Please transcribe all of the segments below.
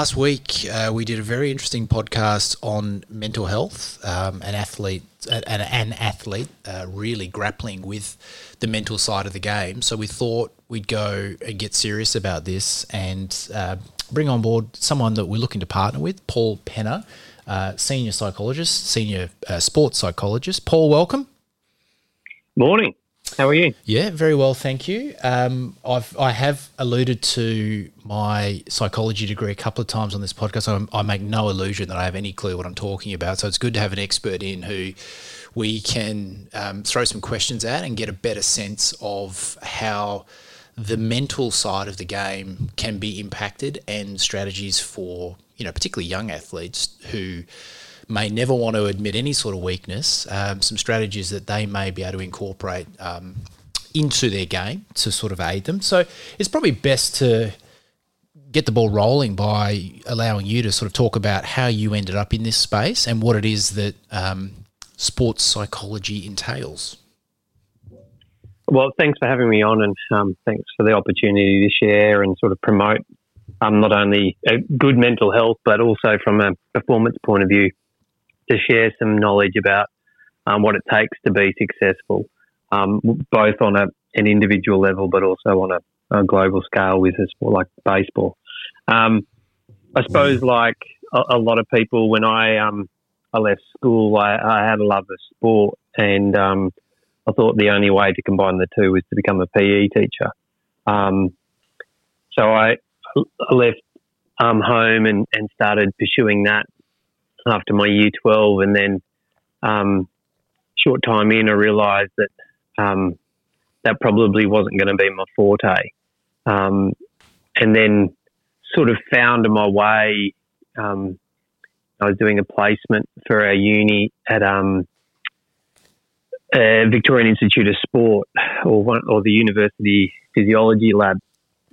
last week uh, we did a very interesting podcast on mental health um, and athlete an, an athlete uh, really grappling with the mental side of the game. So we thought we'd go and get serious about this and uh, bring on board someone that we're looking to partner with, Paul Penna, uh, senior psychologist, senior uh, sports psychologist. Paul, welcome. Morning. How are you? Yeah, very well, thank you. Um, I've I have alluded to my psychology degree a couple of times on this podcast. I, I make no illusion that I have any clue what I'm talking about. So it's good to have an expert in who we can um, throw some questions at and get a better sense of how the mental side of the game can be impacted and strategies for you know particularly young athletes who may never want to admit any sort of weakness, um, some strategies that they may be able to incorporate um, into their game to sort of aid them. So it's probably best to get the ball rolling by allowing you to sort of talk about how you ended up in this space and what it is that um, sports psychology entails. Well, thanks for having me on, and um, thanks for the opportunity to share and sort of promote um, not only good mental health, but also from a performance point of view, to share some knowledge about um, what it takes to be successful, um, both on a, an individual level, but also on a, a global scale with a sport like baseball. Um, I suppose, like a, a, lot of people, when I um, I left school, I, I, had a love of sport, and um, I thought the only way to combine the two was to become a PE teacher. Um, so I, I left home and, and started pursuing that after my year 12. And then, um, short time in, I realised that um, that probably wasn't going to be my forte. Um, and then, sort of found my way. Um, I was doing a placement for our uni at um, Victorian Institute of Sport, or one, or the University Physiology Lab,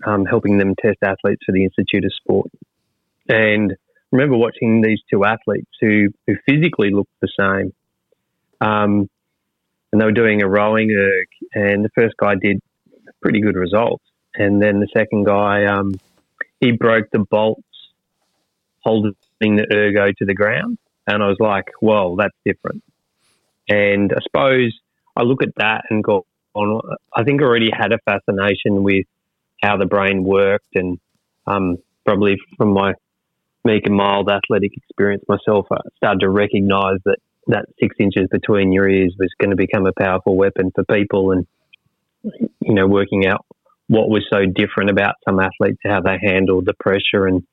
um, helping them test athletes for the Institute of Sport. And remember watching these two athletes who, who physically looked the same. Um, and they were doing a rowing erg, and the first guy did pretty good results. And then the second guy, um, he broke the bolts holding the ergo to the ground. And I was like, well, that's different. And I suppose I look at that and go, on, I think I already had a fascination with how the brain worked and um, probably from my meek and mild athletic experience myself, I started to recognise that that six inches between your ears was going to become a powerful weapon for people, and you know, working out what was so different about some athletes, how they handled the pressure and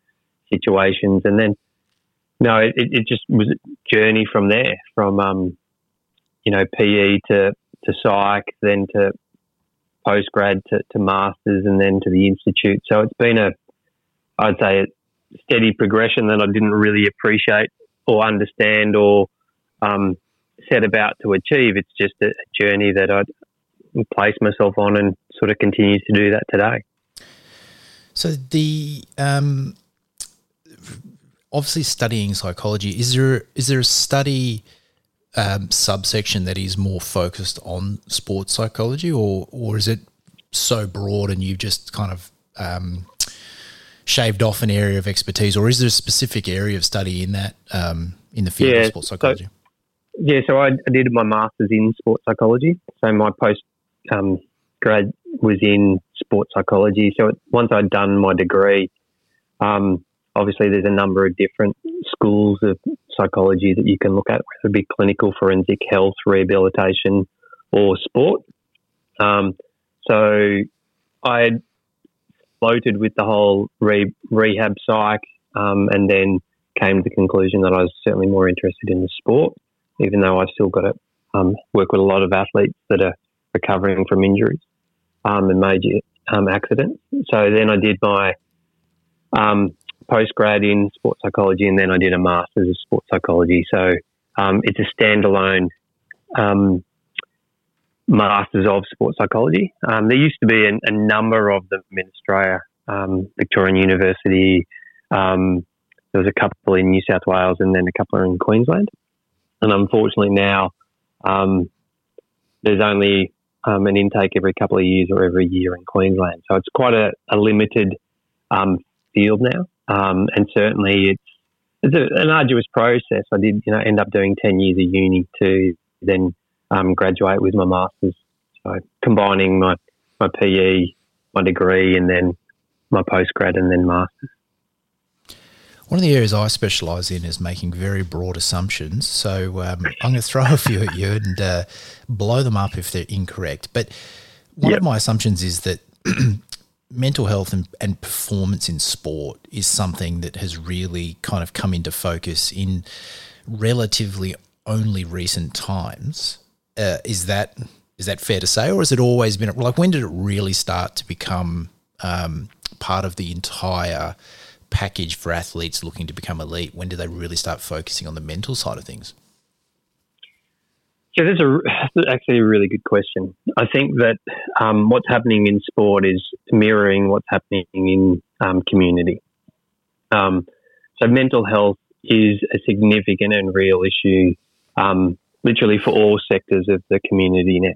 situations, and then no, it, it just was a journey from there, from um, you know, PE to to psych, then to post grad to, to masters, and then to the institute. So it's been a, I'd say, steady progression that I didn't really appreciate or understand or um, set about to achieve. It's just a journey that I place myself on and sort of continue to do that today. So the um, obviously studying psychology is there is there a study um, subsection that is more focused on sports psychology, or or is it so broad and you've just kind of um, shaved off an area of expertise, or is there a specific area of study in that um, in the field yeah, of sports psychology? So, yeah, so I, did my master's in sports psychology. So my post um, grad was in sports psychology. So once I'd done my degree, um, obviously there's a number of different schools of psychology that you can look at, whether it be clinical, forensic, health, rehabilitation, or sport. Um, so I floated with the whole re- rehab psych, um, and then came to the conclusion that I was certainly more interested in the sport, even though I still got to um, work with a lot of athletes that are recovering from injuries um, and major um, accidents. So then I did my um, post grad in sports psychology, and then I did a master's of sports psychology. So um, it's a standalone Masters of Sports Psychology. Um, there used to be a, a, number of them in Australia, um, Victorian University. Um, there was a couple in New South Wales and then a couple in Queensland. And unfortunately now um, there's only um, an intake every couple of years or every year in Queensland. So it's quite a, a limited um, field now. And certainly it's, it's a, an arduous process. I did, you know, end up doing 10 years of uni to then um, graduate with my master's. So combining my, my PE, my degree, and then my postgrad and then master's. One of the areas I specialise in is making very broad assumptions. So um, I'm going to throw a few at you and uh, blow them up if they're incorrect. But one yep. of my assumptions is that mental health and, and, performance in sport is something that has really kind of come into focus in relatively only recent times. Uh, is that is that fair to say, or has it always been like when did it really start to become um, part of the entire package for athletes looking to become elite? When do they really start focusing on the mental side of things? Yeah, that's, a, actually a really good question. I think that um, what's happening in sport is mirroring what's happening in um, community. Um, so, mental health is a significant and real issue, um, literally for all sectors of the community now.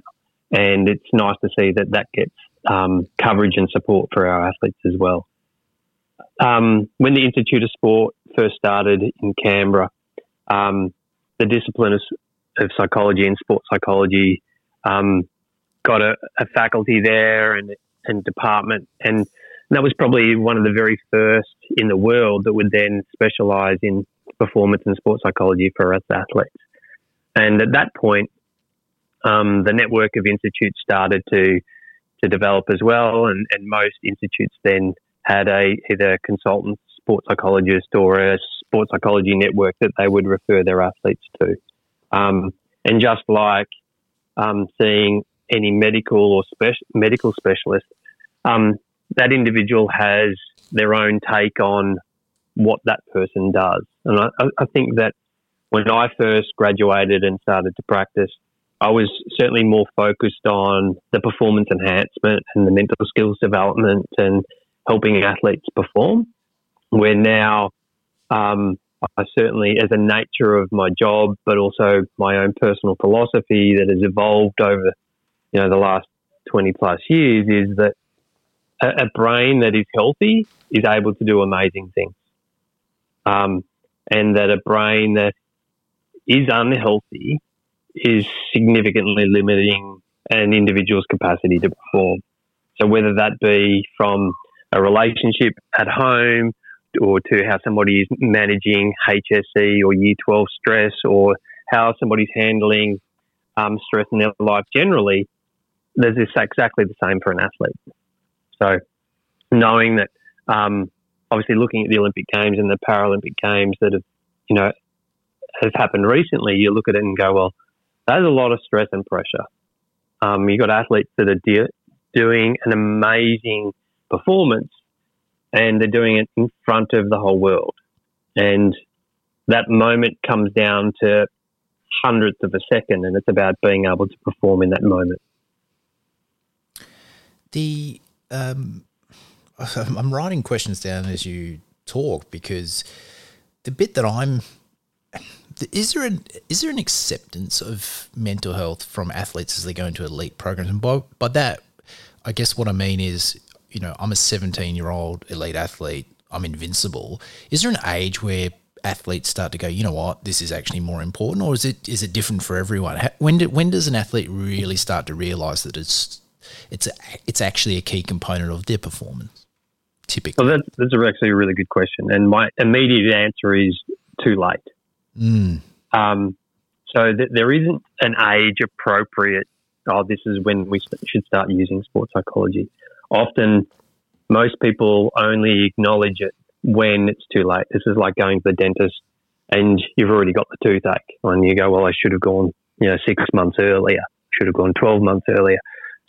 And it's nice to see that that gets um, coverage and support for our athletes as well. Um, when the Institute of Sport first started in Canberra, the discipline of of psychology and sports psychology. Um, got a, a, faculty there and, and department, and that was probably one of the very first in the world that would then specialize in performance and sports psychology for us athletes. And at that point, um, the network of institutes started to to develop as well, and, and most institutes then had a either a consultant sports psychologist or a sports psychology network that they would refer their athletes to. Um, and just like um, seeing any medical or medical specialist, um, that individual has their own take on what that person does. And I, I think that when I first graduated and started to practice, I was certainly more focused on the performance enhancement and the mental skills development and helping athletes perform. Where now um, I certainly, as a nature of my job, but also my own personal philosophy that has evolved over, you know, the last 20 plus years is that a, a brain that is healthy is able to do amazing things. Um, and that a brain that is unhealthy is significantly limiting an individual's capacity to perform. So whether that be from a relationship at home, or to how somebody is managing HSE or Year 12 stress or how somebody's handling um, stress in their life generally, there's this exactly the same for an athlete. So knowing that, um, obviously looking at the Olympic Games and the Paralympic Games that have, you know, have happened recently, you look at it and go, well, there's a lot of stress and pressure. Um, you've got athletes that are de- doing an amazing performance and they're doing it in front of the whole world. And that moment comes down to hundredths of a second, and it's about being able to perform in that moment. The um, I'm writing questions down as you talk because the bit that I'm is there an is there an acceptance of mental health from athletes as they go into elite programs? And by by that, I guess what I mean is you know, I'm a 17 year old elite athlete, I'm invincible. Is there an age where athletes start to go, you know what, this is actually more important, or is it is it different for everyone? When do, when does an athlete really start to realize that it's it's a, it's actually a key component of their performance? Typically, well, that's, that's actually a really good question, and my immediate answer is too late. Mm. Um, so th- there isn't an age appropriate. Oh, this is when we should start using sports psychology often most people only acknowledge it when it's too late. This is like going to the dentist and you've already got the toothache and you go, well, I should have gone, you know, six months earlier, should have gone 12 months earlier.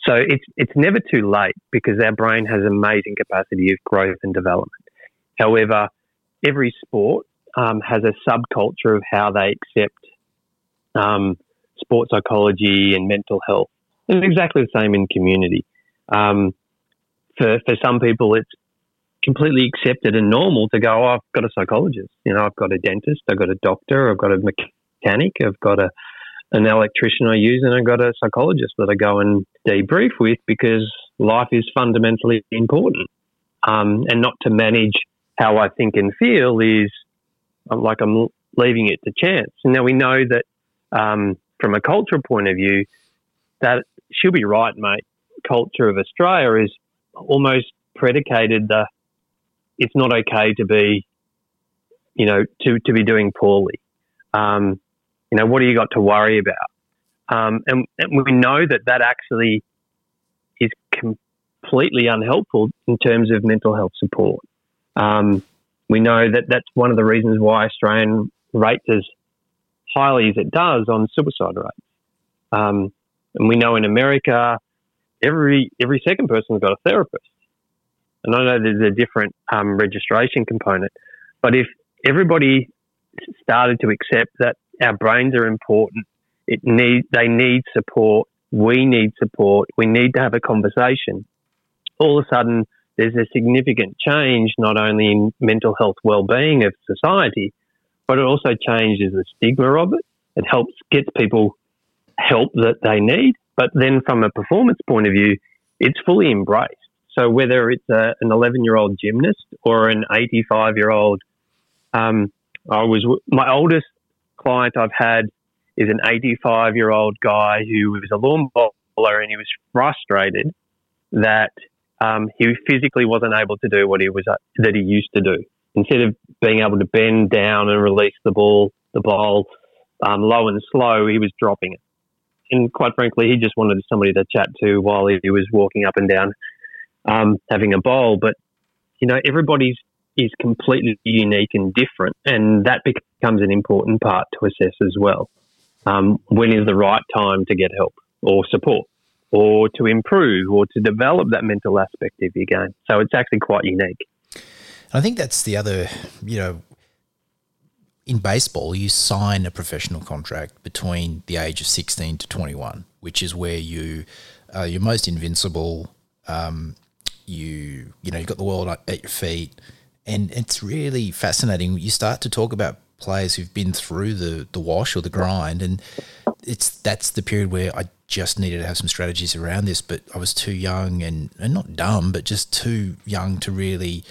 So it's, it's never too late because our brain has amazing capacity of growth and development. However, every sport um, has a subculture of how they accept um, sports psychology and mental health. It's exactly the same in community. Um, for, for some people, it's completely accepted and normal to go, oh, I've got a psychologist. You know, I've got a dentist, I've got a doctor, I've got a mechanic, I've got a an electrician I use, and I've got a psychologist that I go and debrief with because life is fundamentally important. Um, and not to manage how I think and feel is like I'm leaving it to chance. And now we know that um, from a cultural point of view, that she'll be right, mate. Culture of Australia is almost predicated the it's not okay to be, you know, to, to be doing poorly. Um, you know, what do you got to worry about? Um, and, and, we know that that actually is completely unhelpful in terms of mental health support. Um, we know that that's one of the reasons why Australian rates as highly as it does on suicide rates. Um, and we know in America, every every second person's got a therapist. And I know there's a different um, registration component, but if everybody started to accept that our brains are important, it need they need support, we need support, we need to have a conversation. All of a sudden, there's a significant change not only in mental health well-being of society, but it also changes the stigma of it. It helps gets people help that they need, but then from a performance point of view, it's fully embraced. So whether it's a, an 11 year old gymnast or an 85 year old, um, I was my oldest client I've had is an 85 year old guy who was a lawn bowler and he was frustrated that um, he physically wasn't able to do what he was uh, that he used to do. Instead of being able to bend down and release the ball, the ball um, low and slow, he was dropping it. And quite frankly, he just wanted somebody to chat to while he was walking up and down um, having a bowl. But you know, everybody's is completely unique and different, and that becomes an important part to assess as well. Um, when is the right time to get help or support, or to improve, or to develop that mental aspect of your game? So it's actually quite unique. I think that's the other, you know, in baseball, you sign a professional contract between the age of 16 to 21, which is where you you're your most invincible. Um, you you know you've got the world at your feet, and it's really fascinating. You start to talk about players who've been through the the wash or the grind, and it's that's the period where I just needed to have some strategies around this, but I was too young and, and not dumb, but just too young to really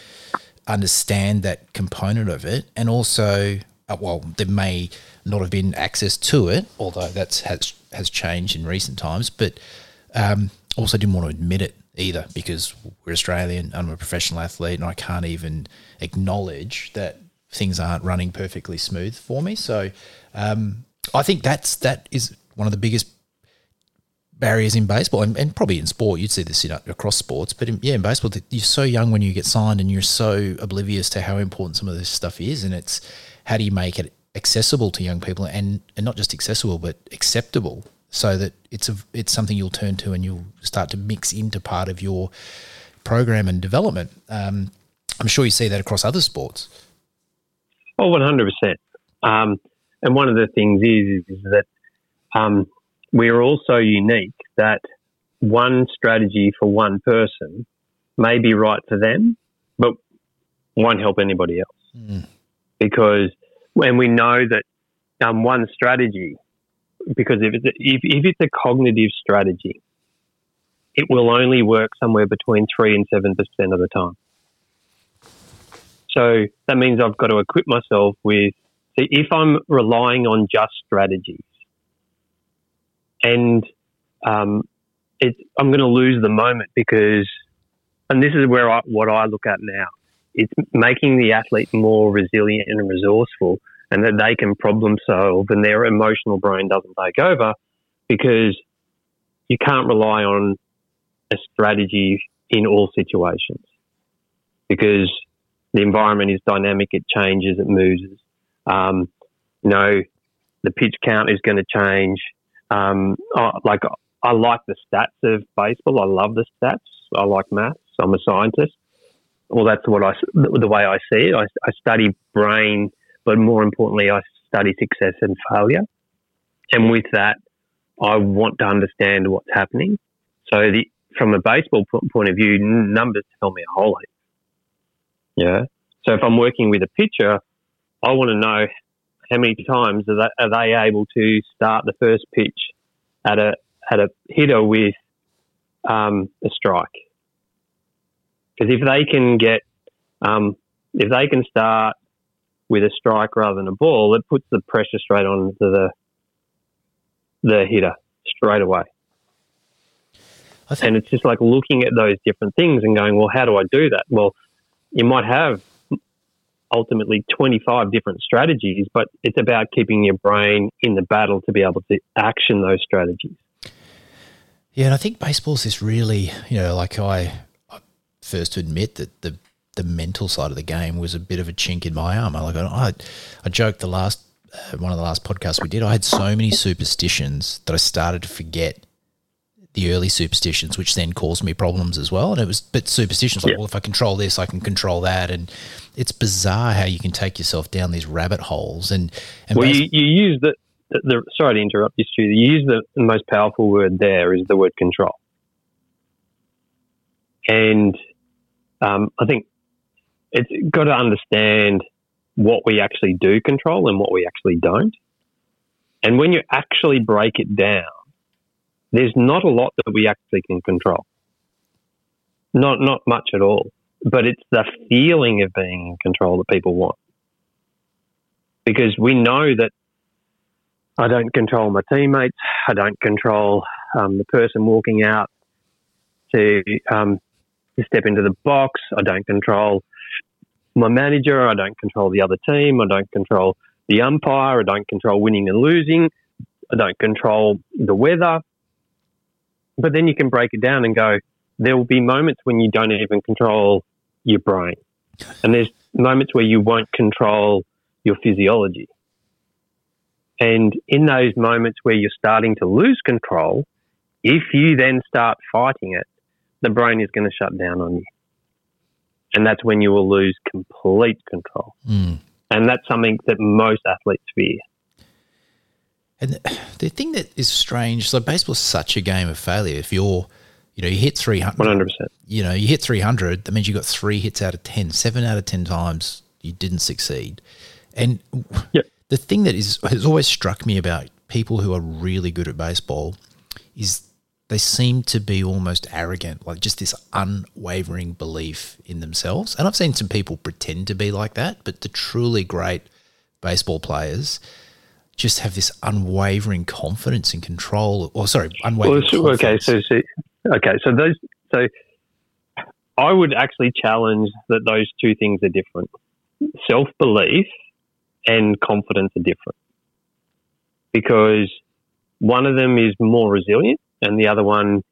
understand that component of it, and also. Uh, well, there may not have been access to it, although that's has has changed in recent times. But um, also didn't want to admit it either because we're Australian. I'm a professional athlete, and I can't even acknowledge that things aren't running perfectly smooth for me. So um, I think that's that is one of the biggest barriers in baseball and, and probably in sport. You'd see this in, across sports, but in, yeah, in baseball, you're so young when you get signed, and you're so oblivious to how important some of this stuff is. And it's how do you make it accessible to young people, and and not just accessible, but acceptable so that it's a it's something you'll turn to and you'll start to mix into part of your program and development. Um, I'm sure you see that across other sports. Oh, 100 percent. Um, and one of the things is, is that um, we're also unique that one strategy for one person may be right for them, but won't help anybody else. Mm. Because when we know that um, one strategy because if it's a, if, if it's a cognitive strategy, it will only work somewhere between three and seven percent of the time. So that means I've got to equip myself with. See, if I'm relying on just strategies, and um, it, I'm going to lose the moment because, and this is where I, what I look at now. It's making the athlete more resilient and resourceful and that they can problem solve and their emotional brain doesn't take over because you can't rely on a strategy in all situations because the environment is dynamic, it changes, it moves. Um, you know, the pitch count is going to change. Um, I, like I like the stats of baseball. I love the stats. I like maths. I'm a scientist. Well, that's what I the way I see it. I, I study brain but more importantly, I study success and failure. And with that, I want to understand what's happening. So, the, from a baseball point of view, numbers tell me a whole heap. Yeah. So, if I'm working with a pitcher, I want to know how many times are they, are they able to start the first pitch at a at a hitter with um, a strike. Because if they can get um, if they can start with a strike rather than a ball, it puts the pressure straight on the the hitter straight away. and it's just like looking at those different things and going, well, how do I do that? Well, you might have ultimately 25 different strategies, but it's about keeping your brain in the battle to be able to action those strategies. Yeah, and I think baseball's this really, you know, like I, I first admit that the the mental side of the game was a bit of a chink in my arm. Like I, I joked the last uh, one of the last podcasts we did, I had so many superstitions that I started to forget the early superstitions, which then caused me problems as well. And it was, but superstitions like, yeah. well, if I control this, I can control that, and it's bizarre how you can take yourself down these rabbit holes. And, and well, you, you use the, the, the, sorry to interrupt you, Stu. You use the, the most powerful word there is the word control, and um, I think it's got to understand what we actually do control and what we actually don't. And when you actually break it down, there's not a lot that we actually can control. Not not much at all. But it's the feeling of being in control that people want. Because we know that I don't control my teammates. I don't control um, the person walking out to, um, to step into the box. I don't control my manager. I don't control the other team. I don't control the umpire. I don't control winning and losing. I don't control the weather. But then you can break it down and go, there will be moments when you don't even control your brain. And there's moments where you won't control your physiology. And in those moments where you're starting to lose control, if you then start fighting it, the brain is going to shut down on you and that's when you will lose complete control. Mm. And that's something that most athletes fear. And the thing that is strange, so baseball is such a game of failure. If you're, you know, you hit 300, 100%. You know, you hit 300, that means you got three hits out of 10, seven out of 10 times you didn't succeed. And yep. the thing that is has always struck me about people who are really good at baseball is they seem to be almost arrogant, like just this unwavering belief in themselves. And I've seen some people pretend to be like that, but the truly great baseball players just have this unwavering confidence and control. Or sorry, unwavering. Well, okay, so, so okay, so those so I would actually challenge that those two things are different. Self belief and confidence are different because one of them is more resilient and the other one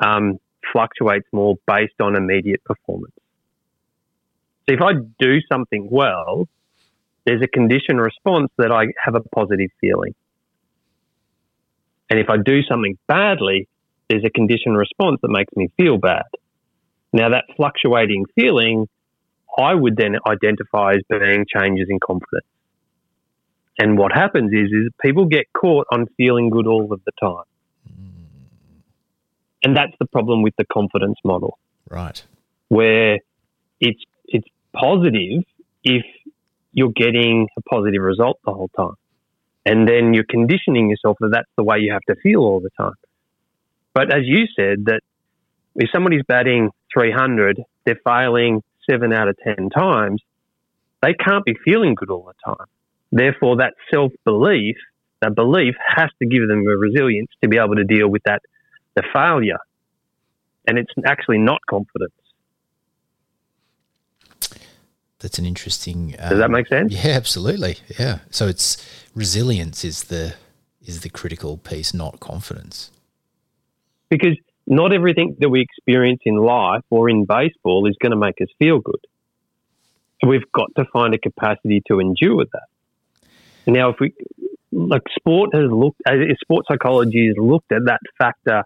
um, fluctuates more based on immediate performance. So if I do something well, there's a condition response that I have a positive feeling. And if I do something badly, there's a condition response that makes me feel bad. Now, that fluctuating feeling, I would then identify as being changes in confidence. And what happens is, is people get caught on feeling good all of the time. And that's the problem with the confidence model. Right. Where it's it's positive if you're getting a positive result the whole time. And then you're conditioning yourself that that's the way you have to feel all the time. But as you said, that if somebody's batting 300, they're failing seven out of 10 times, they can't be feeling good all the time. Therefore, that self belief, that belief has to give them a resilience to be able to deal with that the failure. And it's actually not confidence. That's an interesting. Um, Does that make sense? Yeah, absolutely. Yeah. So it's resilience is the is the critical piece, not confidence. Because not everything that we experience in life or in baseball is going to make us feel good. We've got to find a capacity to endure that. Now, if we like sport has looked, sport psychology has looked at that factor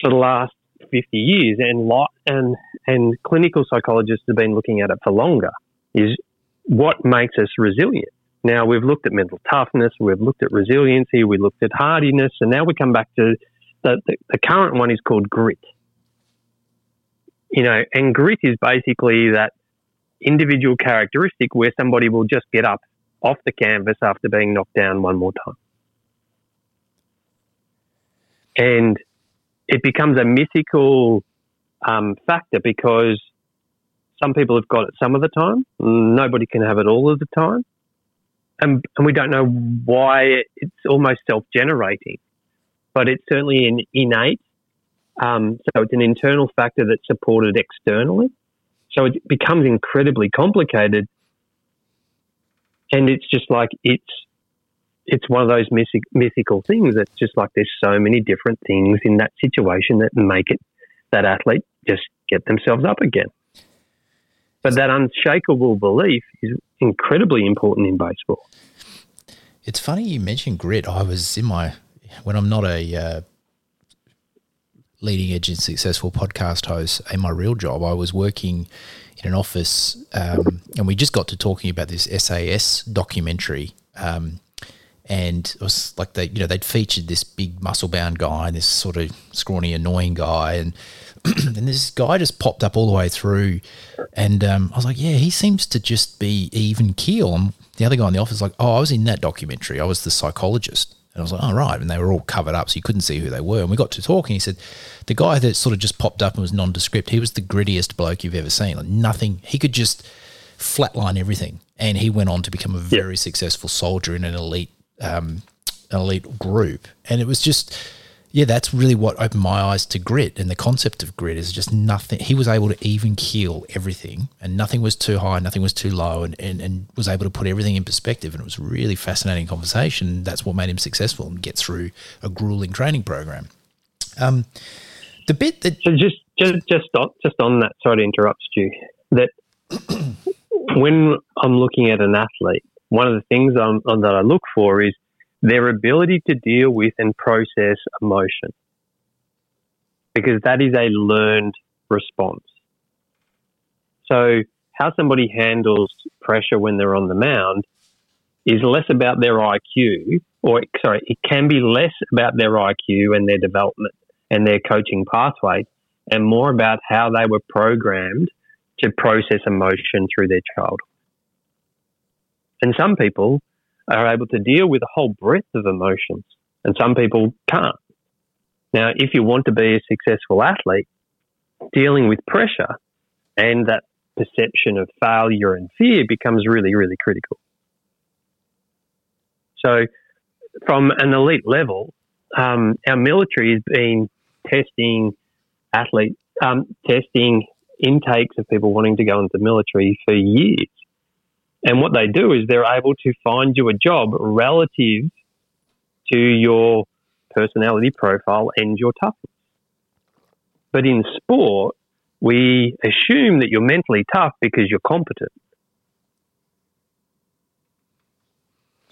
for the last 50 years, and lot and and clinical psychologists have been looking at it for longer. Is what makes us resilient. Now we've looked at mental toughness, we've looked at resiliency, we looked at hardiness, and now we come back to the, the, the current one is called grit. You know, and grit is basically that individual characteristic where somebody will just get up off the canvas after being knocked down one more time. And it becomes a mythical um, factor because some people have got it some of the time. Nobody can have it all of the time. And, and we don't know why it's almost self generating, but it's certainly an innate. Um, so it's an internal factor that's supported externally. So it becomes incredibly complicated. And it's just like it's it's one of those mythic, mythical things that's just like there's so many different things in that situation that make it that athlete just get themselves up again. But that unshakable belief is incredibly important in baseball. It's funny you mentioned grit. I was in my when I'm not a uh, leading edge and successful podcast host in my real job. I was working in an office, um, and we just got to talking about this SAS documentary. Um, and it was like they, you know, they'd featured this big muscle bound guy and this sort of scrawny, annoying guy, and and this guy just popped up all the way through, and um, I was like, yeah, he seems to just be even keel. And the other guy in the office was like, oh, I was in that documentary. I was the psychologist. And I was like, oh, right. And they were all covered up, so you couldn't see who they were. And we got to talking. He said, the guy that sort of just popped up and was nondescript, he was the grittiest bloke you've ever seen. Like nothing, he could just flatline everything. And he went on to become a very yeah. successful soldier in an elite, um, an elite group. And it was just, yeah, that's really what opened my eyes to grit. And the concept of grit is just nothing. He was able to even keel everything, and nothing was too high, nothing was too low, and, and, and was able to put everything in perspective. And it was a really fascinating conversation. That's what made him successful and get through a grueling training program. Um, the bit that so just just just on, just on that. Sorry to interrupt you. That when I'm looking at an athlete, one of the things I'm, that I look for is their ability to deal with and process emotion. Because that is a learned response. So, how somebody handles pressure when they're on the mound is less about their IQ, or sorry, it can be less about their IQ and their development and their coaching pathway, and more about how they were programmed to process emotion through their childhood. And some people are able to deal with a whole breadth of emotions, and some people can't. Now, if you want to be a successful athlete, dealing with pressure and that perception of failure and fear becomes really, really critical. So, from an elite level, um, our military has been testing athletes, um, testing intakes of people wanting to go into the military for years. And what they do is they're able to find you a job relative to your personality profile and your toughness. But in sport, we assume that you're mentally tough because you're competent.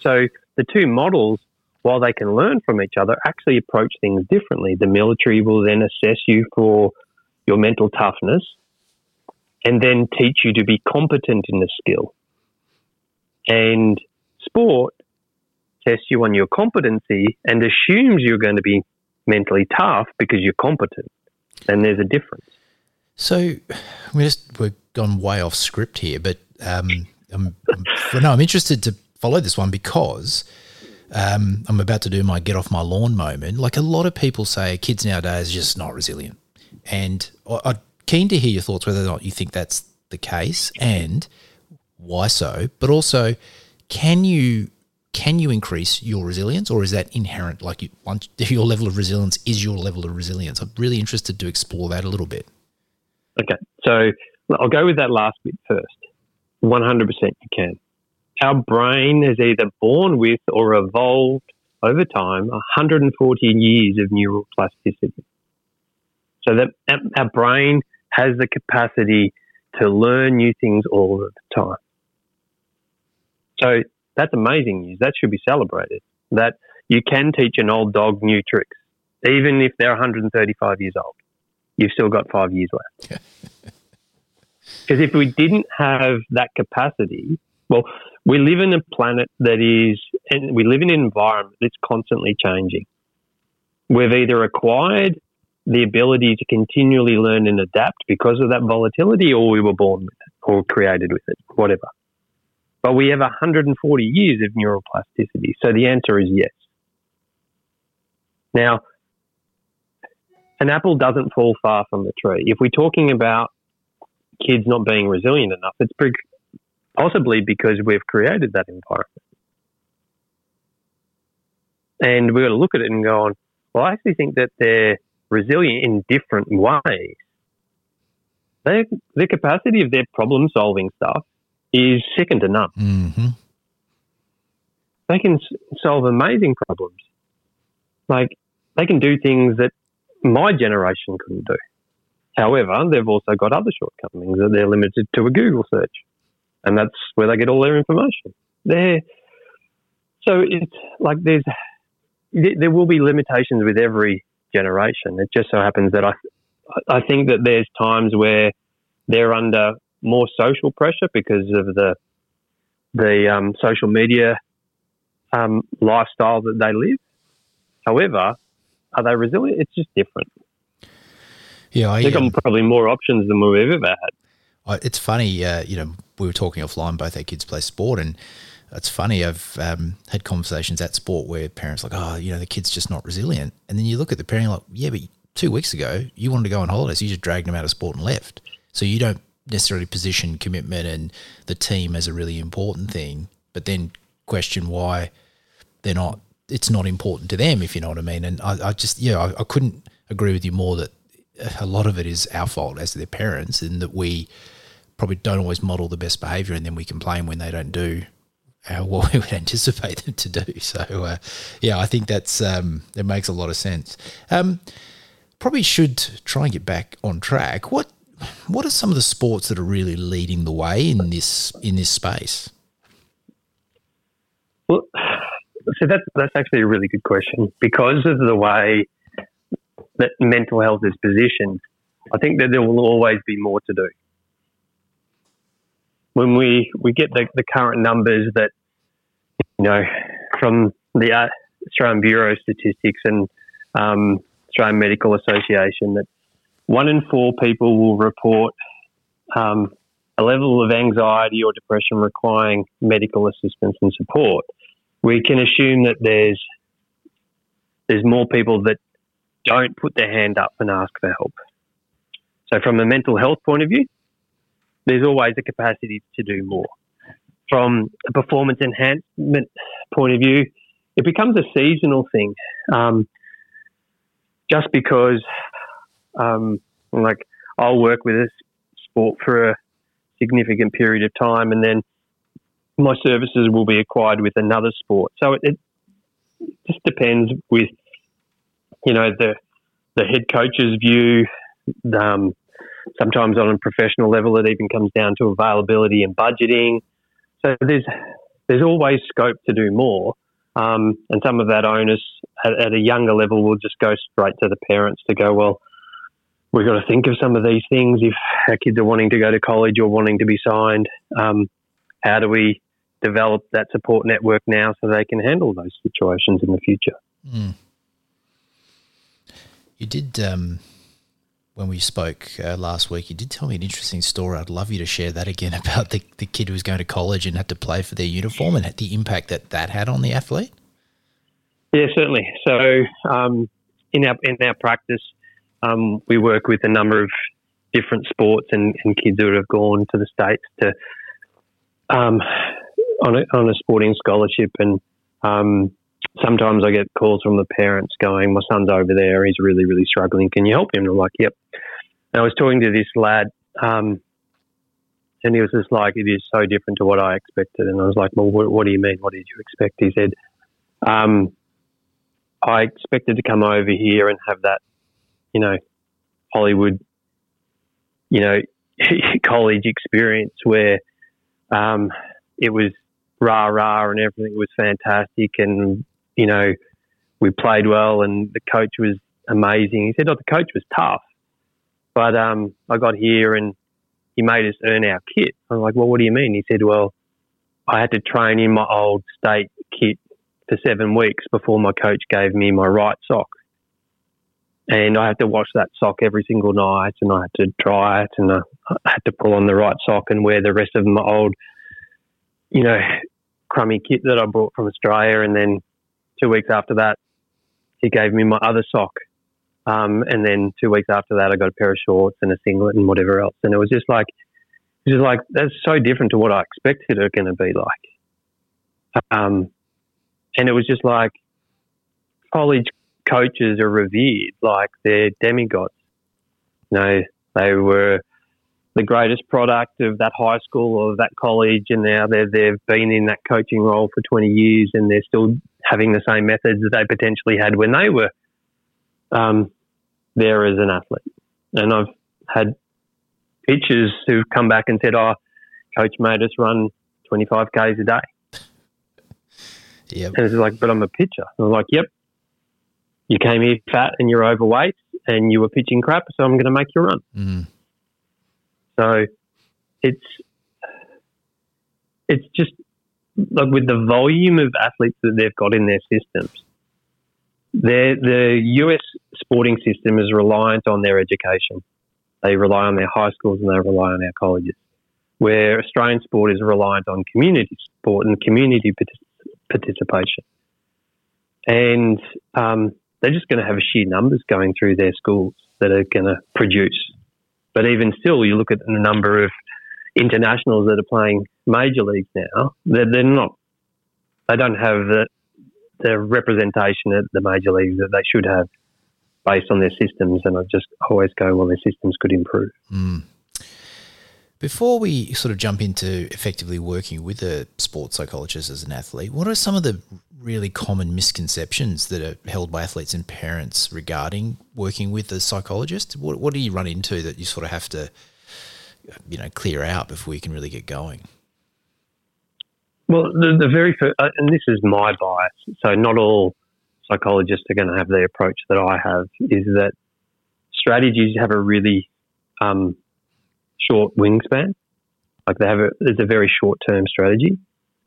So the two models, while they can learn from each other, actually approach things differently. The military will then assess you for your mental toughness and then teach you to be competent in the skill. And sport tests you on your competency and assumes you're going to be mentally tough because you're competent. And there's a difference. So we just we've gone way off script here, but um, I'm, I'm, no, I'm interested to follow this one because um, I'm about to do my get off my lawn moment. Like a lot of people say, kids nowadays are just not resilient, and I'm keen to hear your thoughts whether or not you think that's the case, and why so? But also, can you can you increase your resilience, or is that inherent? Like you, your level of resilience is your level of resilience. I'm really interested to explore that a little bit. Okay, so I'll go with that last bit first. One hundred percent, you can. Our brain is either born with or evolved over time 140 years of neural plasticity. So that our brain has the capacity to learn new things all the time. So that's amazing news. That should be celebrated. That you can teach an old dog new tricks, even if they're 135 years old. You've still got five years left. Because if we didn't have that capacity, well, we live in a planet that is, and we live in an environment that's constantly changing. We've either acquired the ability to continually learn and adapt because of that volatility, or we were born with it or created with it, whatever. But we have 140 years of neuroplasticity. So the answer is yes. Now, an apple doesn't fall far from the tree. If we're talking about kids not being resilient enough. It's possibly because we've created that environment. And we've got to look at it and go on, well, I actually think that they're resilient in different ways. Their, the capacity of their problem solving stuff is second to none. Mm-hmm. They can solve amazing problems. Like, they can do things that my generation couldn't do. However, they've also got other shortcomings that they're limited to a Google search, and that's where they get all their information. There, so it's like there's there will be limitations with every generation. It just so happens that I I think that there's times where they're under more social pressure because of the the um, social media um, lifestyle that they live. However, are they resilient? It's just different. Yeah, I, they've got um, probably more options than we've ever had. It's funny, uh, you know, we were talking offline. Both our kids play sport, and it's funny. I've um, had conversations at sport where parents are like, oh, you know, the kid's just not resilient, and then you look at the parent like, yeah, but two weeks ago you wanted to go on holidays, you just dragged them out of sport and left. So you don't necessarily position commitment and the team as a really important thing, but then question why they're not. It's not important to them, if you know what I mean. And I, I just, yeah, I, I couldn't agree with you more that a lot of it is our fault as their parents, in that we probably don't always model the best behaviour, and then we complain when they don't do what we would anticipate them to do. So, uh, yeah, I think that's um, it makes a lot of sense. Um, probably should try and get back on track. What what are some of the sports that are really leading the way in this in this space? Well, so that's actually a really good question because of the way that mental health is positioned. I think that there will always be more to do. When we, we get the, the current numbers that, you know, from the uh, Australian Bureau of Statistics and um, Australian Medical Association, that one in four people will report um, a level of anxiety or depression requiring medical assistance and support. We can assume that there's there's more people that don't put their hand up and ask for help. So, from a mental health point of view, there's always a capacity to do more. From a performance enhancement point of view, it becomes a seasonal thing. Um, just because, um, like, I'll work with a sport for a significant period of time, and then my services will be acquired with another sport. So it, it just depends with you know the the head coach's view. Um, sometimes on a professional level, it even comes down to availability and budgeting. So there's there's always scope to do more, um, and some of that onus at, at, a younger level will just go straight to the parents to go, well, we've got to think of some of these things if our kids are wanting to go to college or wanting to be signed. Um, how do we develop that support network now so they can handle those situations in the future? Mm. You did, um, when we spoke uh, last week, you did tell me an interesting story. I'd love you to share that again about the, the kid who was going to college and had to play for their uniform and the impact that that had on the athlete. Yeah, certainly. So, um, in our in our practice, um, we work with a number of different sports and, and, kids who have gone to the states to um, on a, on a sporting scholarship, and um, sometimes I get calls from the parents going, "My son's over there. He's really, really struggling. Can you help him?" And I'm like, "Yep." And I was talking to this lad, um, and he was just like, "It is so different to what I expected." And I was like, "Well, what, what do you mean? What did you expect?" He said, um, "I expected to come over here and have that, you know, Hollywood, you know, college experience where um, it was." rah rah and everything was fantastic and you know, we played well and the coach was amazing. He said, "Oh, the coach was tough, but um, I got here and he made us earn our kit." I'm like, "Well, what do you mean?" He said, "Well, I had to train in my old state kit for seven weeks before my coach gave me my right sock." And I had to wash that sock every single night, and I had to dry it, and I had to pull on the right sock and wear the rest of my old, you know, crummy kit that I brought from Australia. And then two weeks after that, he gave me my other sock. Um, and then two weeks after that, I got a pair of shorts and a singlet and whatever else. And it was just like, Which is like that's so different to what I expected it going to be like. Um, and it was just like college coaches are revered like they're demigods. You know, they were the greatest product of that high school or that college, and now they they've been in that coaching role for 20 years, and they're still having the same methods that they potentially had when they were um, there as an athlete. And I've had pitchers who've come back and said, "Oh, coach made us run 25 k's a day." Yep. And it's like, but I'm a pitcher. And I'm like, yep. You came here fat and you're overweight and you were pitching crap, so I'm going to make you run. Mm. So it's it's just like with the volume of athletes that they've got in their systems. Their, the US sporting system is reliant on their education. They rely on their high schools and they rely on our colleges. Where Australian sport is reliant on community sport and community partic- participation. And um, they're just going to have sheer numbers going through their schools that are going to produce but even still, you look at the number of internationals that are playing major leagues now. They're, they're not. They don't have the, the representation at the major leagues that they should have, based on their systems. And I just always go, well, their systems could improve. Mm. Before we sort of jump into effectively working with a sports psychologist as an athlete, what are some of the really common misconceptions that are held by athletes and parents regarding working with a psychologist? What, what do you run into that you sort of have to, you know, clear out before you can really get going? Well, the, the very first, uh, and this is my bias, so not all psychologists are going to have the approach that I have, is that strategies have a really um, short wingspan. Like they have a, it's a very short term strategy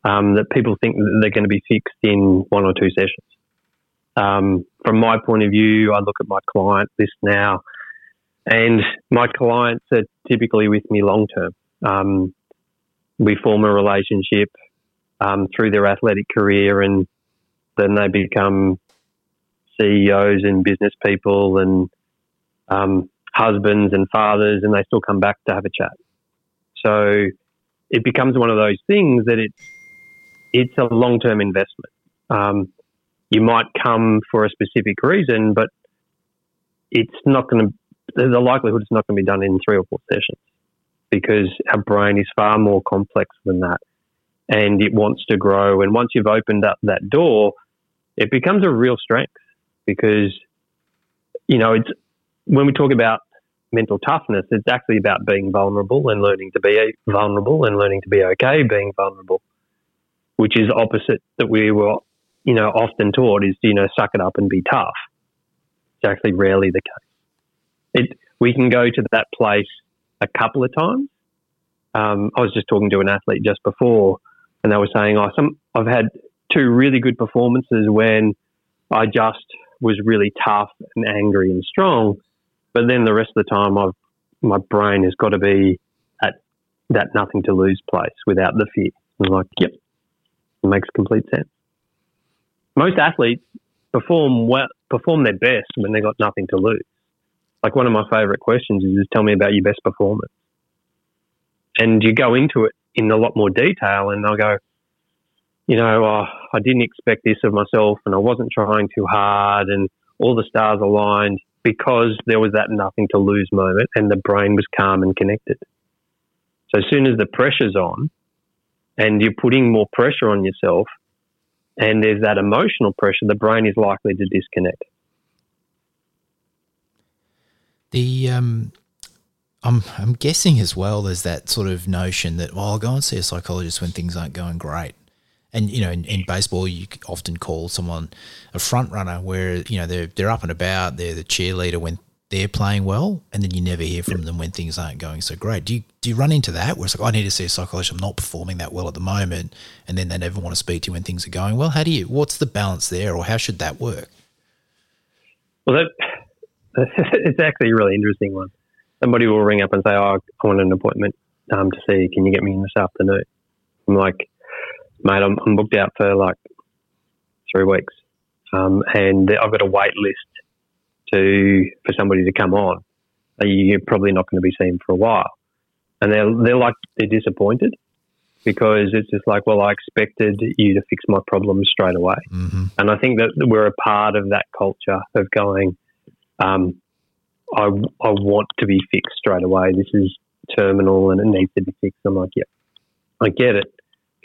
um, that people think that they're going to be fixed in one or two sessions. Um, from my point of view, I look at my client list now, and my clients are typically with me long term. Um, we form a relationship um, through their athletic career, and then they become CEOs and business people and um, husbands and fathers, and they still come back to have a chat. So it becomes one of those things that it's it's a long term investment. Um, you might come for a specific reason, but it's not going to. The likelihood it's not going to be done in three or four sessions because our brain is far more complex than that, and it wants to grow. And once you've opened up that door, it becomes a real strength because you know it's when we talk about mental toughness, it's actually about being vulnerable and learning to be vulnerable and learning to be okay being vulnerable which is opposite that we were, you know, often taught is, you know, suck it up and be tough. It's actually rarely the case. It, we can go to that place a couple of times. Um, I was just talking to an athlete just before, and they were saying, "Oh, some I've had two really good performances when I just was really tough and angry and strong, but then the rest of the time, I've my brain has got to be at that nothing to lose place without the fear." I'm like, "Yep, it makes complete sense. Most athletes perform well, perform their best when they've got nothing to lose. Like one of my favorite questions is, is tell me about your best performance. And you go into it in a lot more detail and they'll go, you know, oh, I didn't expect this of myself and I wasn't trying too hard and all the stars aligned because there was that nothing to lose moment and the brain was calm and connected. So as soon as the pressure's on, and you're putting more pressure on yourself and there's that emotional pressure, the brain is likely to disconnect. The um, I'm I'm guessing as well. There's that sort of notion that well, I'll go and see a psychologist when things aren't going great. And you know, in, in baseball, you often call someone a front runner, where you know they're they're up and about, they're the cheerleader when they're playing well, and then you never hear from them when things aren't going so great. Do you do you run into that where it's like I need to see a psychologist, I'm not performing that well at the moment, and then they never want to speak to you when things are going well? How do you? What's the balance there, or how should that work? Well, that, it's actually a really interesting one. Somebody will ring up and say, "Oh, I want an appointment um, to see. Can you get me in this afternoon?" I'm like, "Mate, I'm, I'm booked out for like three weeks, um, and I've got a wait list to for somebody to come on, you're probably not going to be seen for a while. and they're they're like they're disappointed because it's just like, well, I expected you to fix my problems straight away, Mm-hmm. and I think that we're a part of that culture of going. Um, I, I want to be fixed straight away. This is terminal and it needs to be fixed. I'm like, yeah, I get it,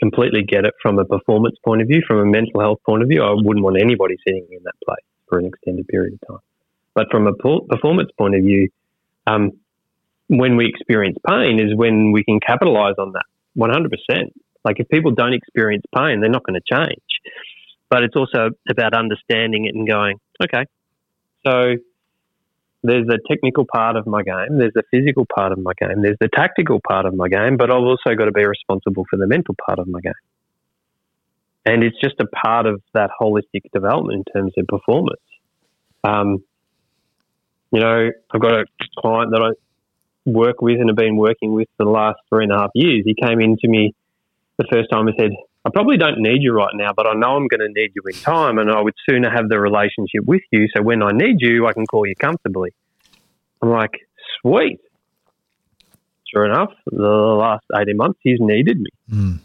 completely get it from a performance point of view, from a mental health point of view. I wouldn't want anybody sitting in that place for an extended period of time. But from a performance point of view, um, when we experience pain is when we can capitalize on that 100%. Like if people don't experience pain, they're not going to change. But it's also about understanding it and going, okay, so there's a technical part of my game, there's a physical part of my game, there's the tactical part of my game, but I've also got to be responsible for the mental part of my game. And it's just a part of that holistic development in terms of performance. Um, you know, I've got a client that I work with and have been working with for the last three and a half years. He came in to me the first time and said, I probably don't need you right now, but I know I'm going to need you in time, and I would sooner have the relationship with you. So when I need you, I can call you comfortably. I'm like, sweet. Sure enough, the last 18 months, he's needed me, Mm.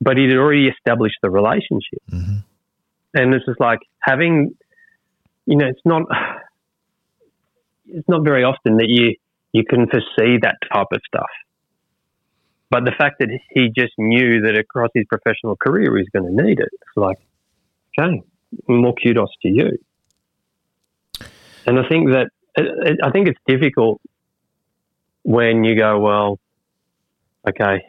but he'd already established the relationship. hmm And it's just like having, you know, it's not, it's not very often that you, you can foresee that type of stuff. But the fact that he just knew that across his professional career he's going to need it, it's like, okay, more kudos to you. And I think that I think it's difficult when you go, well, okay,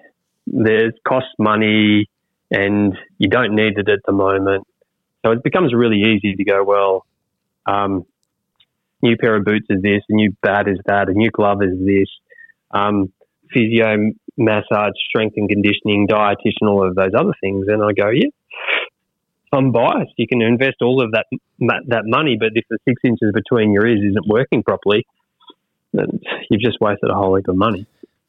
there's cost money and you don't need it at the moment. So it becomes really easy to go, well, um, new pair of boots is this, a new bat is that, a new glove is this, um, physio, massage, strength and conditioning, dietitian, all of those other things. And I go, yeah, I'm biased. You can invest all of that that money, but if the six inches between your ears isn't working properly, then you've just wasted a whole heap of money.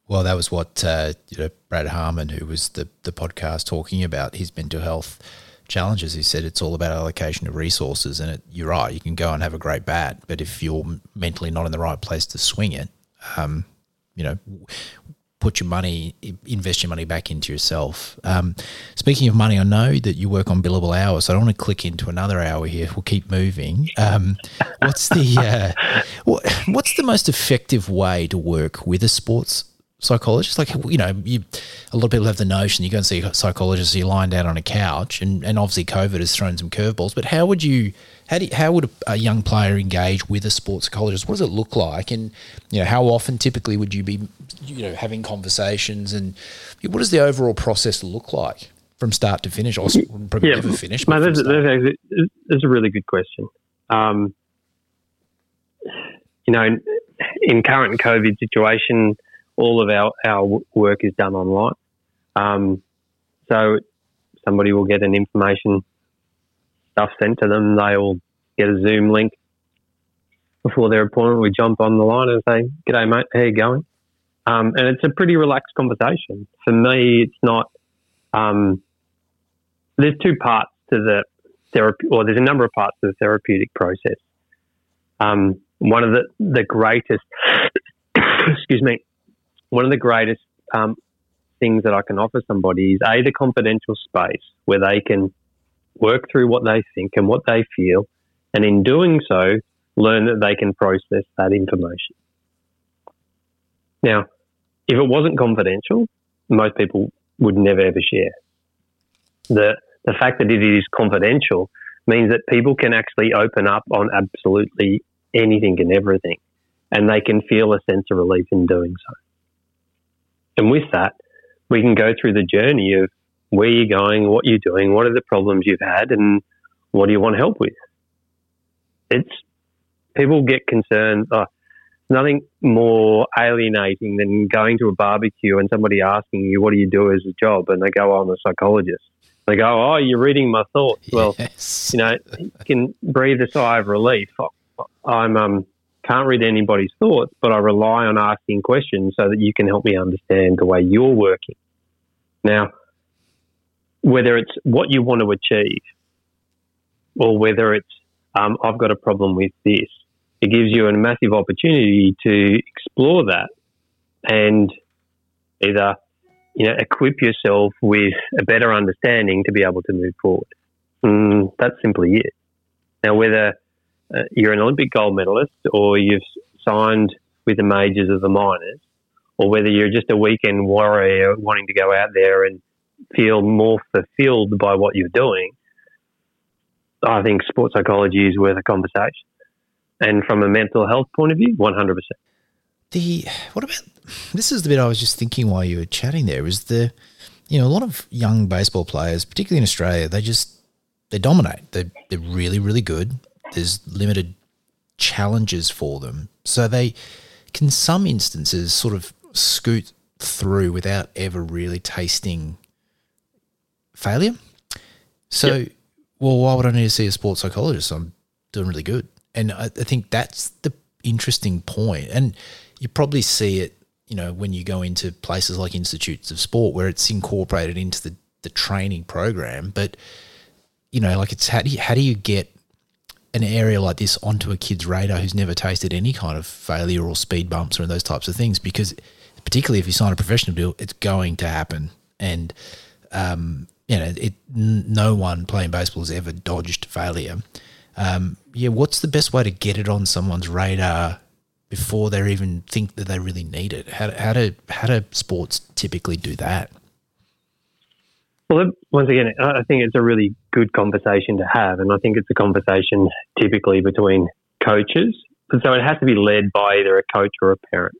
Well, that was what uh, you know, Brad Harmon, who was the the podcast talking about his mental health challenges. He said it's all about allocation of resources, and it, you're right. You can go and have a great bat, but if you're mentally not in the right place to swing it, um, you know, put your money, invest your money back into yourself. Um, speaking of money, I know that you work on billable hours, so I don't want to click into another hour here. We'll keep moving. Um, what's the uh, what, what's the most effective way to work with a sports psychologist? Like you know, you a lot of people have the notion you go and see a psychologist, you're lying down on a couch, and, and obviously COVID has thrown some curveballs. But how would you how do how would a young player engage with a sports psychologist? What does it look like, and you know how often typically would you be you know having conversations, and what does the overall process look like from start to finish? Or probably Yeah, never finish. No, that's, that's, that's a really good question. Um, you know, in, in current COVID situation, all of our, our work is done online. Um, so somebody will get an information stuff sent to them. They will get a Zoom link before their appointment. We jump on the line and say, "G'day, mate. How you going?" Um, and it's a pretty relaxed conversation. For me, it's not. Um, there's two parts to the therapy, or there's a number of parts to the therapeutic process. Um, one of the the greatest, excuse me, one of the greatest um, things that I can offer somebody is a the confidential space where they can work through what they think and what they feel, and in doing so, learn that they can process that information. Now, if it wasn't confidential, most people would never ever share. The the fact that it is confidential means that people can actually open up on absolutely anything and everything, and they can feel a sense of relief in doing so. And with that, we can go through the journey of where you're going, what you're doing, what are the problems you've had, and what do you want help with. It's people get concerned. Oh, nothing more alienating than going to a barbecue and somebody asking you, "What do you do as a job?" and they go, oh, "I'm a psychologist." They go, "Oh, you're reading my thoughts." Well, yes. you know, you can breathe a sigh of relief. I'm um can't read anybody's thoughts, but I rely on asking questions so that you can help me understand the way you're working. Now, whether it's what you want to achieve or whether it's um, I've got a problem with this, it gives you a massive opportunity to explore that and Either, you know, equip yourself with a better understanding to be able to move forward. Mm, that's simply it. Now, whether uh, you're an Olympic gold medalist or you've signed with the majors or the minors, or whether you're just a weekend warrior wanting to go out there and feel more fulfilled by what you're doing, I think sports psychology is worth a conversation. And from a mental health point of view, 100%. The what about this is the bit I was just thinking while you were chatting there is the you know a lot of young baseball players particularly in Australia they just they dominate. They they're really really good. There's limited challenges for them. So they can some instances sort of scoot through without ever really tasting failure? So yep. well why would I need to see a sports psychologist? I'm doing really good and I, I think that's the interesting point and you probably see it, you know, when you go into places like institutes of sport where it's incorporated into the, the training program. But, you know, like it's how do you, how do you get an area like this onto a kid's radar who's never tasted any kind of failure or speed bumps or those types of things? Because particularly if you sign a professional deal, it's going to happen. And, um, you know, it, no one playing baseball has ever dodged failure. Um, yeah, what's the best way to get it on someone's radar before they even think that they really need it? How, how do how do sports typically do that? Well, once again, I think it's a really good conversation to have, and I think it's a conversation typically between coaches. So it has to be led by either a coach or a parent.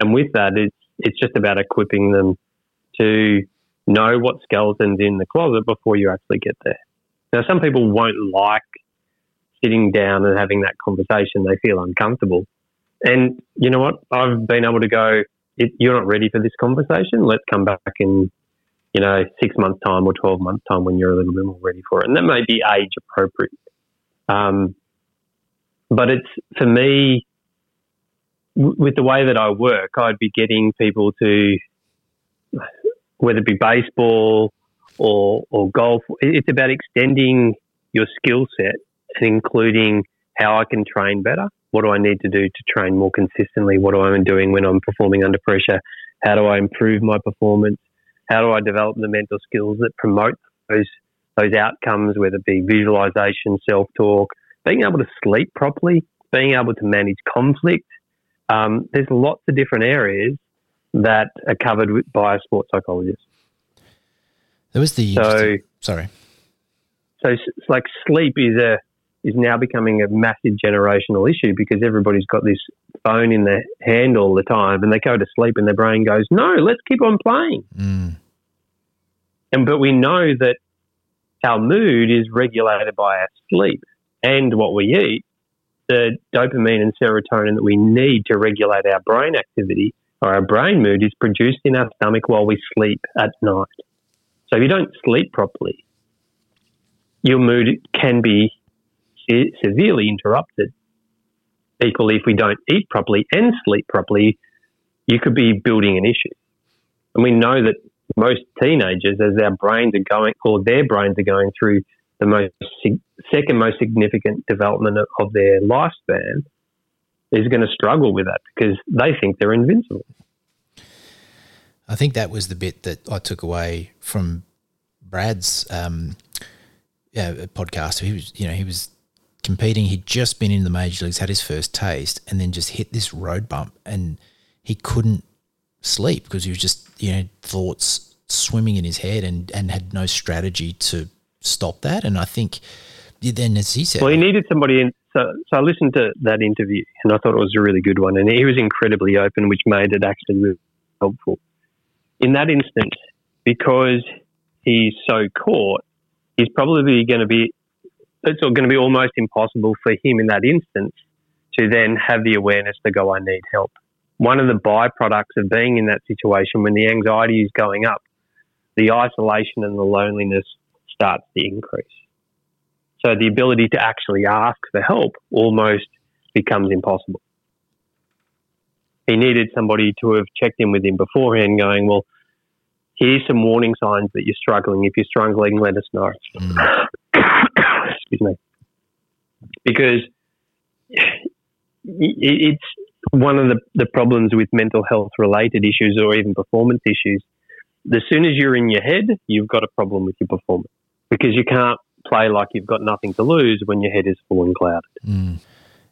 And with that, it's it's just about equipping them to know what skeletons in the closet before you actually get there. Now, some people won't like sitting down and having that conversation; they feel uncomfortable. And you know what? I've been able to go, you're not ready for this conversation. Let's come back in, you know, six months' time or 12 months' time when you're a little bit more ready for it. And that may be age appropriate. Um, but it's, for me, with the way that I work, I'd be getting people to, whether it be baseball or, or golf, it's about extending your skill set including how I can train better what do I need to do to train more consistently? What am I doing when I'm performing under pressure? How do I improve my performance? How do I develop the mental skills that promote those those outcomes, whether it be visualization, self talk, being able to sleep properly, being able to manage conflict? Um, there's lots of different areas that are covered by a sports psychologist. There was the so sorry. So it's like sleep is a is now becoming a massive generational issue because everybody's got this phone in their hand all the time and they go to sleep and their brain goes, no, let's keep on playing. Mm. And but we know that our mood is regulated by our sleep and what we eat. The dopamine and serotonin that we need to regulate our brain activity or our brain mood is produced in our stomach while we sleep at night. So if you don't sleep properly, your mood can be severely interrupted. Equally, if we don't eat properly and sleep properly, you could be building an issue. And we know that most teenagers, as their brains are going, or their brains are going through the most second most significant development of, of their lifespan, is going to struggle with that because they think they're invincible. I think that was the bit that I took away from Brad's um, yeah, podcast. He was, you know, he was competing. He'd just been in the major leagues, had his first taste, and then just hit this road bump, and he couldn't sleep because he was just you know thoughts swimming in his head, and and had no strategy to stop that. And I think then, as he said, well, he needed somebody in. So, so I listened to that interview, and I thought it was a really good one, and he was incredibly open, which made it actually really helpful. In that instance, because he's so caught, he's probably going to be it's going to be almost impossible for him in that instance to then have the awareness to go, I need help. One of the byproducts of being in that situation when the anxiety is going up, the isolation and the loneliness starts to increase. So the ability to actually ask for help almost becomes impossible. He needed somebody to have checked in with him beforehand, going, Well, here's some warning signs that you're struggling. If you're struggling, let us know. Mm. Excuse me, because it's one of the, the problems with mental health related issues or even performance issues, as soon as you're in your head, you've got a problem with your performance because you can't play like you've got nothing to lose when your head is full and clouded. Mm.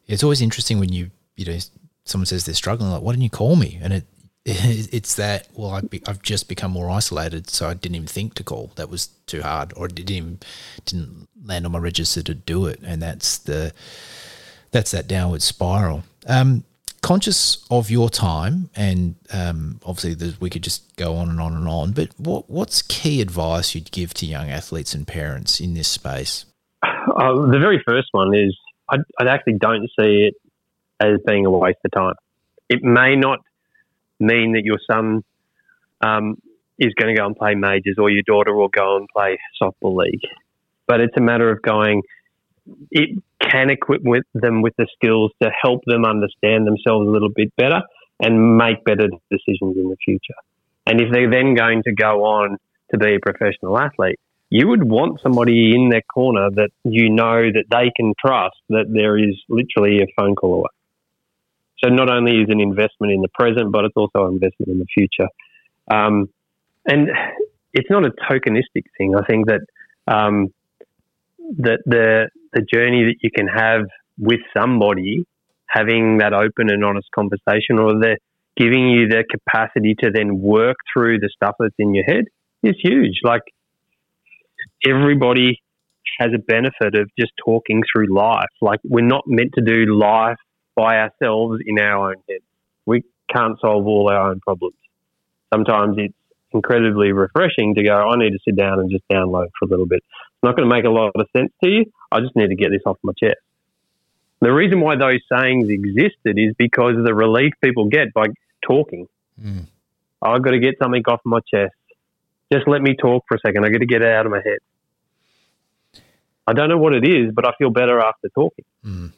It's always interesting when you, you know, someone says they're struggling, like, why didn't you call me? And it, it's that, well, I have just become more isolated, so I didn't even think to call. That was too hard, or didn't even, didn't land on my register to do it. And that's the, that's that downward spiral. Um, conscious of your time, and um, obviously we could just go on and on and on. But what what's key advice you'd give to young athletes and parents in this space? Uh, the very first one is I, I actually don't see it as being a waste of time. It may not mean that your son um, is going to go and play majors or your daughter will go and play softball league, but it's a matter of going it can equip with them with the skills to help them understand themselves a little bit better and make better decisions in the future. And if they're then going to go on to be a professional athlete, you would want somebody in their corner that you know that they can trust that there is literally a phone call away. So not only is an investment in the present, but it's also an investment in the future. Um, and it's not a tokenistic thing. I think that um, that the the journey that you can have with somebody, having that open and honest conversation, or the giving you the capacity to then work through the stuff that's in your head is huge. Like everybody has a benefit of just talking through life. Like we're not meant to do life by ourselves in our own heads. We can't solve all our own problems. Sometimes it's incredibly refreshing to go, I need to sit down and just download for a little bit. It's not going to make a lot of sense to you. I just need to get this off my chest. The reason why those sayings existed is because of the relief people get by talking. Mm. I've got to get something off my chest. Just let me talk for a second. I've got to get it out of my head. I don't know what it is, but I feel better after talking. Mm.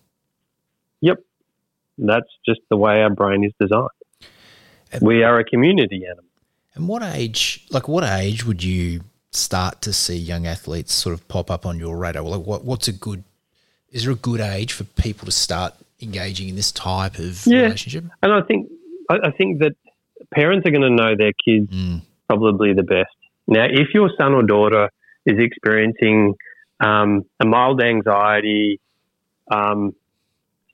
Yep. That's just the way our brain is designed. And we are a community animal. And what age, like what age would you start to see young athletes sort of pop up on your radar? Like what, what's a good, is there a good age for people to start engaging in this type of yeah. relationship? And I think, I, think that parents are going to know their kids mm. probably the best. Now, if your son or daughter is experiencing um, a mild anxiety um,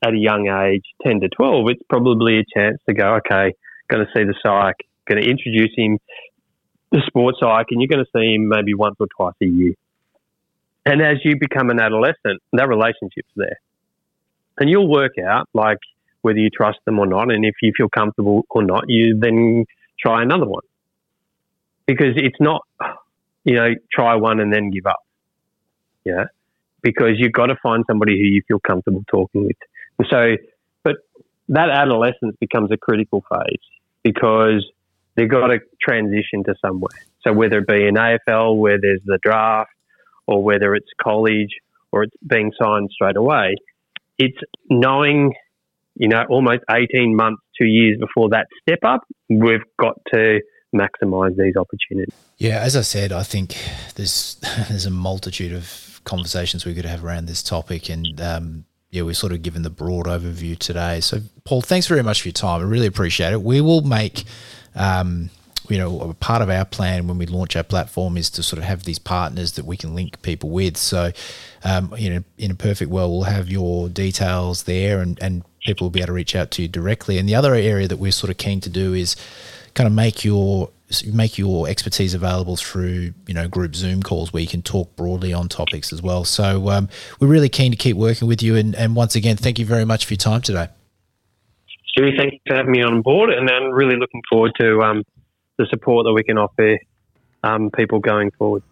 at a young age, 10 to 12, it's probably a chance to go, okay, going to see the psych, going to introduce him to sports psych, and you're going to see him maybe once or twice a year. And as you become an adolescent, that relationship's there. And you'll work out, like, whether you trust them or not. And if you feel comfortable or not, you then try another one. Because it's not, you know, try one and then give up. Yeah. Because you've got to find somebody who you feel comfortable talking with. So, but that adolescence becomes a critical phase because they've got to transition to somewhere. So whether it be an AFL where there's the draft, or whether it's college, or it's being signed straight away, it's knowing, you know, almost 18 months, two years before that step up, we've got to maximise these opportunities. Yeah, as I said, I think there's there's a multitude of conversations we could have around this topic, and um, yeah, we're sort of given the broad overview today. So, Paul, thanks very much for your time. I really appreciate it. We will make um, you know, part of our plan when we launch our platform is to sort of have these partners that we can link people with. So, um, you know, in a perfect world, we'll have your details there, and and people will be able to reach out to you directly. And the other area that we're sort of keen to do is kind of make your make your expertise available through you know group Zoom calls where you can talk broadly on topics as well. So um, we're really keen to keep working with you. And, and once again, thank you very much for your time today. Stewie, thank you for having me on board, and I'm really looking forward to um, the support that we can offer um, people going forward.